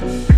Bye.